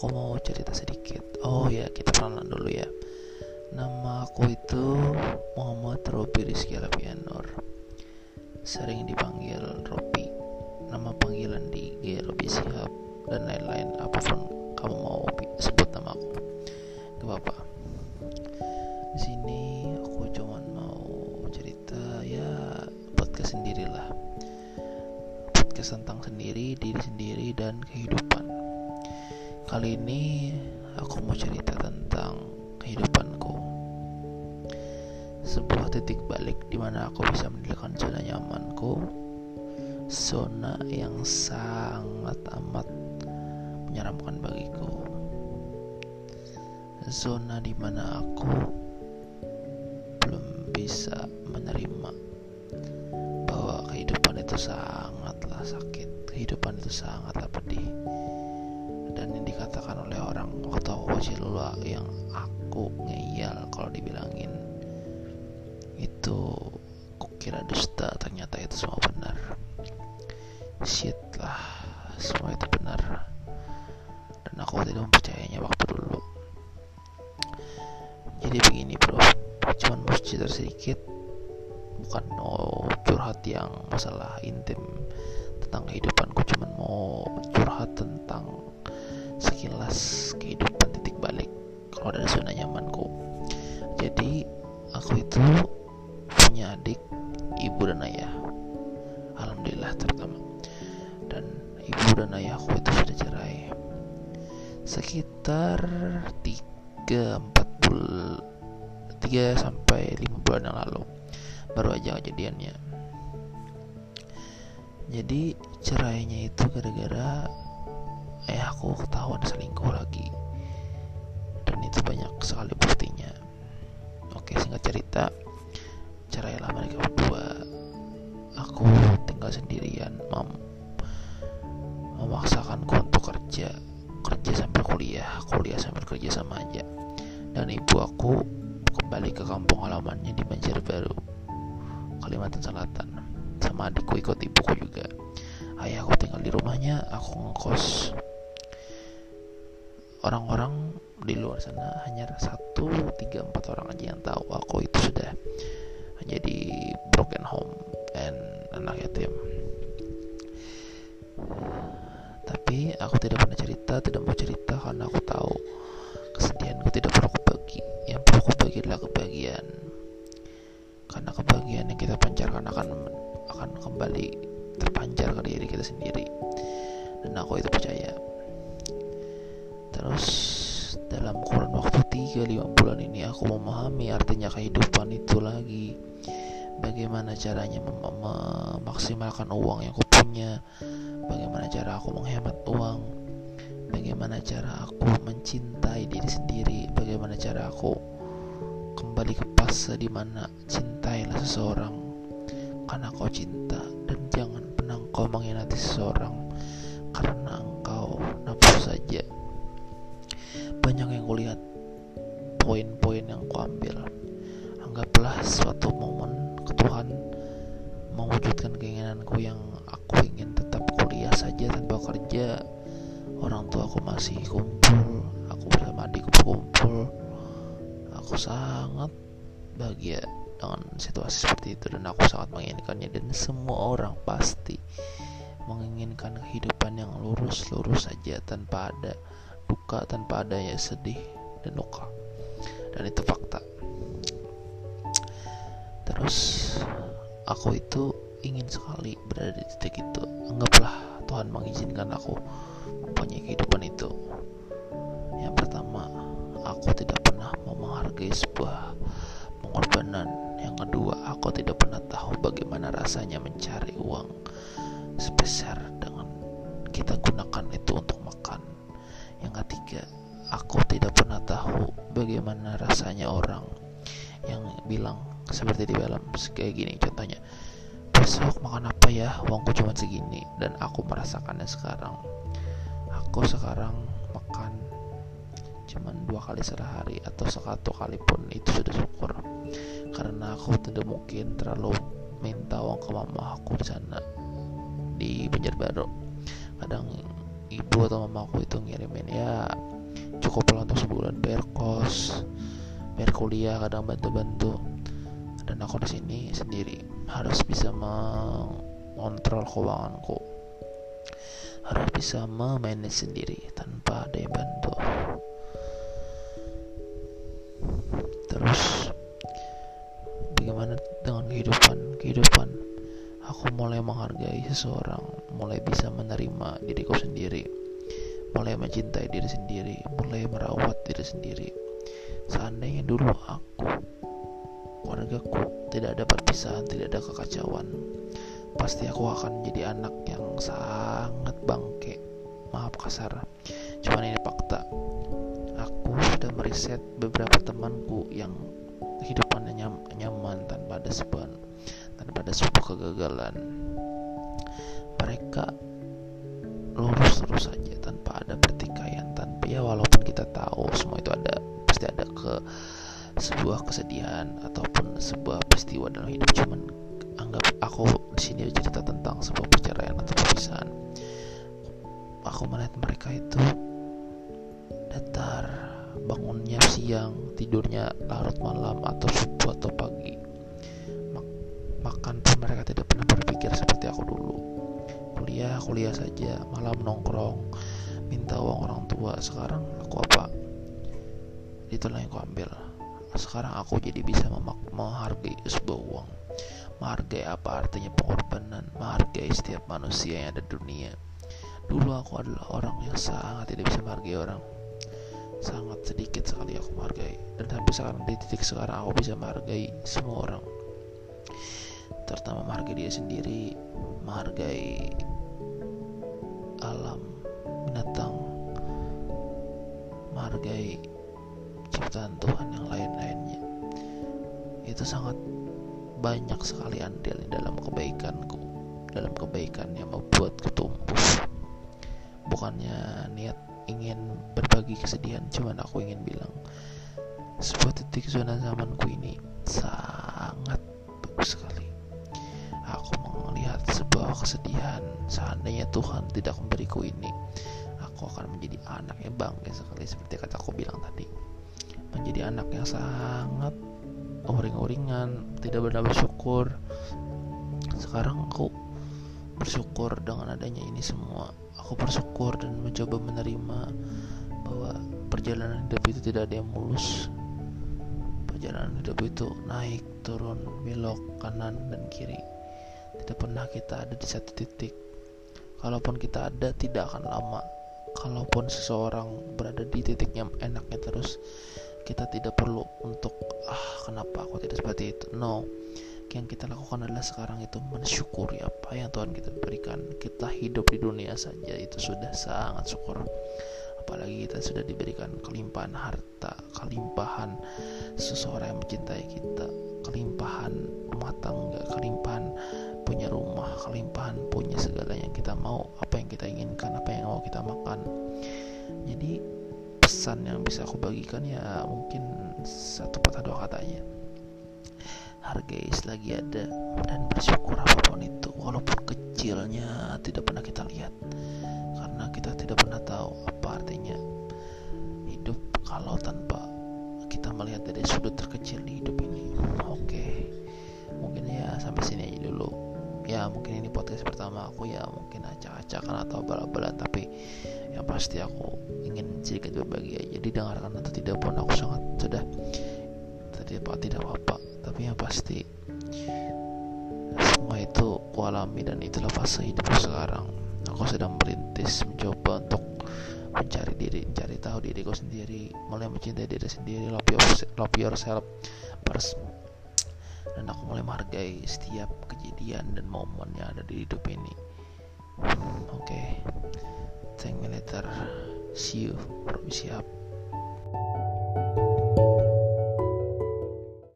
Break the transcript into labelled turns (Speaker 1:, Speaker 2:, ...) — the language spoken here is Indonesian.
Speaker 1: aku mau cerita sedikit. Oh ya, kita kenalan dulu ya. Nama aku itu Muhammad Robi Rizky Lapianur. Sering dipanggil Robi. Nama panggilan di IG Robi Sihab dan lain-lain apa pun kamu mau sebut nama aku. Gak apa-apa. Di sini aku cuman mau cerita ya podcast sendirilah. Podcast tentang sendiri, diri sendiri dan kehidupan. Kali ini aku mau cerita tentang kehidupanku. Sebuah titik balik di mana aku bisa mendirikan zona nyamanku. Zona yang sangat amat menyeramkan bagiku. Zona di mana aku belum bisa menerima bahwa kehidupan itu sangatlah sakit, kehidupan itu sangatlah pedih yang dikatakan oleh orang waktu aku kecil dulu yang aku ngeyel kalau dibilangin. Itu kukira dusta ternyata itu semua benar. Shit lah semua itu benar. Dan aku tidak mempercayainya waktu dulu. Jadi begini bro. Cuman mau cerita sedikit. Bukan mau curhat yang masalah intim tentang kehidupanku. Cuman mau curhat tentang sekilas kehidupan titik balik kalau dari zona nyamanku. Jadi aku itu punya adik ibu dan ayah. Alhamdulillah terutama. Dan ibu dan ayahku itu sudah cerai. Sekitar 3 4 bulan 3 sampai 5 bulan yang lalu baru aja kejadiannya. Jadi cerainya itu gara-gara eh aku ketahuan selingkuh lagi. Dan itu banyak sekali buktinya. Oke singkat cerita cerailah mereka berdua. Aku tinggal sendirian mem memaksakanku untuk kerja kerja sambil kuliah kuliah sambil kerja sama aja. Dan ibu aku kembali ke kampung halamannya di Banjarbaru Kalimantan Selatan. Sama adikku ikut ibuku juga. Ayahku tinggal di rumahnya aku ngekos orang-orang di luar sana hanya satu tiga empat orang aja yang tahu aku itu sudah menjadi broken home and anak yatim tapi aku tidak pernah cerita tidak mau cerita karena aku tahu kesedihanku tidak perlu bagi yang perlu aku bagi adalah kebahagiaan. Karena kebahagiaan yang kita pancarkan akan akan kembali terpancar ke diri kita sendiri. Dan aku itu percaya terus dalam kurun waktu 3-5 bulan ini aku memahami artinya kehidupan itu lagi. Bagaimana caranya mem memaksimalkan uang yang aku punya. Bagaimana cara aku menghemat uang. Bagaimana cara aku mencintai diri sendiri. Bagaimana cara aku kembali ke fase di mana cintailah seseorang. Karena kau cinta dan jangan pernah kau mengkhianati seseorang. Karena aku sangat bahagia dengan situasi seperti itu dan aku sangat menginginkannya dan semua orang pasti menginginkan kehidupan yang lurus-lurus saja tanpa ada duka tanpa ada ya sedih dan luka. Dan itu fakta. Terus aku itu ingin sekali berada di titik itu. Anggaplah Tuhan mengizinkan aku mempunyai kehidupan itu. Yang pertama aku tidak menghargai sebuah pengorbanan. Yang kedua aku tidak pernah tahu bagaimana rasanya mencari uang sebesar dengan kita gunakan itu untuk makan. Yang ketiga aku tidak pernah tahu bagaimana rasanya orang yang bilang seperti di film kayak gini. Contohnya besok makan apa ya? Uangku cuma segini. Dan aku merasakannya sekarang. Aku sekarang makan cuman dua kali sehari atau satu kali pun itu sudah syukur. Karena aku tidak mungkin terlalu minta uang ke mama aku di sana di Banjarbaru kadang ibu atau mamaku itu ngirimin ya cukup lah untuk sebulan bayar kos bayar kuliah kadang bantu-bantu. Dan aku di sini sendiri harus bisa mengontrol keuanganku. Harus bisa memanage sendiri tanpa ada yang bantu mulai menghargai seseorang mulai bisa menerima diriku sendiri mulai mencintai diri sendiri mulai merawat diri sendiri. Seandainya dulu aku keluargaku tidak ada perpisahan tidak ada kekacauan pasti aku akan menjadi anak yang sangat bangke. Maaf kasar cuman ini fakta. Aku sudah meriset beberapa temanku yang kehidupannya nyam, nyaman tanpa ada sebuah tanpa ada sebuah kegagalan. Mereka lurus terus saja tanpa ada pertikaian tanpa ya walaupun kita tahu semua itu ada pasti ada ke sebuah kesedihan ataupun sebuah peristiwa dalam hidup. Cuman anggap aku di sini cerita tentang sebuah perceraian atau perpisahan. Aku melihat mereka itu datar bangunnya siang tidurnya larut malam atau subuh atau pagi aku dulu. Kuliah kuliah saja. Malam nongkrong minta uang orang tua. Sekarang aku apa? Itulah yang aku ambil. Sekarang aku jadi bisa menghargai sebuah uang. Menghargai apa artinya pengorbanan? Menghargai setiap manusia yang ada di dunia. Dulu aku adalah orang yang sangat tidak bisa menghargai orang. Sangat sedikit sekali aku menghargai. Dan sampai sekarang di titik sekarang aku bisa menghargai semua orang terutama menghargai dia sendiri menghargai alam binatang menghargai ciptaan Tuhan yang lain-lainnya. Itu sangat banyak sekali andil dalam kebaikanku dalam kebaikan yang membuatku tumbuh. Bukannya niat ingin berbagi kesedihan cuman aku ingin bilang sebuah titik zona zamanku ini sangat bagus sekali melihat sebuah kesedihan. Seandainya Tuhan tidak memberiku ini aku akan menjadi anak yang bangga sekali seperti kataku bilang tadi. Menjadi anak yang sangat uring-uringan tidak benar bersyukur. Sekarang aku bersyukur dengan adanya ini semua. Aku bersyukur dan mencoba menerima bahwa perjalanan hidup itu tidak ada yang mulus. Perjalanan hidup itu naik turun belok kanan dan kiri tidak pernah kita ada di satu titik. Kalaupun kita ada tidak akan lama. Kalaupun seseorang berada di titiknya enaknya terus kita tidak perlu untuk ah kenapa aku tidak seperti itu? No. Yang kita lakukan adalah sekarang itu mensyukuri apa yang Tuhan kita berikan. Kita hidup di dunia saja itu sudah sangat syukur. Apalagi kita sudah diberikan kelimpahan harta kelimpahan seseorang yang mencintai kita kelimpahan rumah kita inginkan apa yang mau kita makan. Jadi pesan yang bisa aku bagikan ya mungkin satu patah dua katanya hargai selagi ada dan bersyukur apa pun itu walaupun kecilnya tidak pernah kita atau bala-bala tapi yang pasti aku ingin sedikit berbagi aja didengarkan atau tidak pun aku sangat sudah tidak tidak apa-apa. Tapi yang pasti semua itu aku alami dan itulah fase hidupku sekarang. Aku sedang merintis mencoba untuk mencari diri mencari tahu diriku sendiri mulai mencintai diri sendiri love, yourself, love yourself first. Dan aku mulai menghargai setiap kejadian dan momen yang ada di hidup ini oke. Okay. thank you later see you. Siap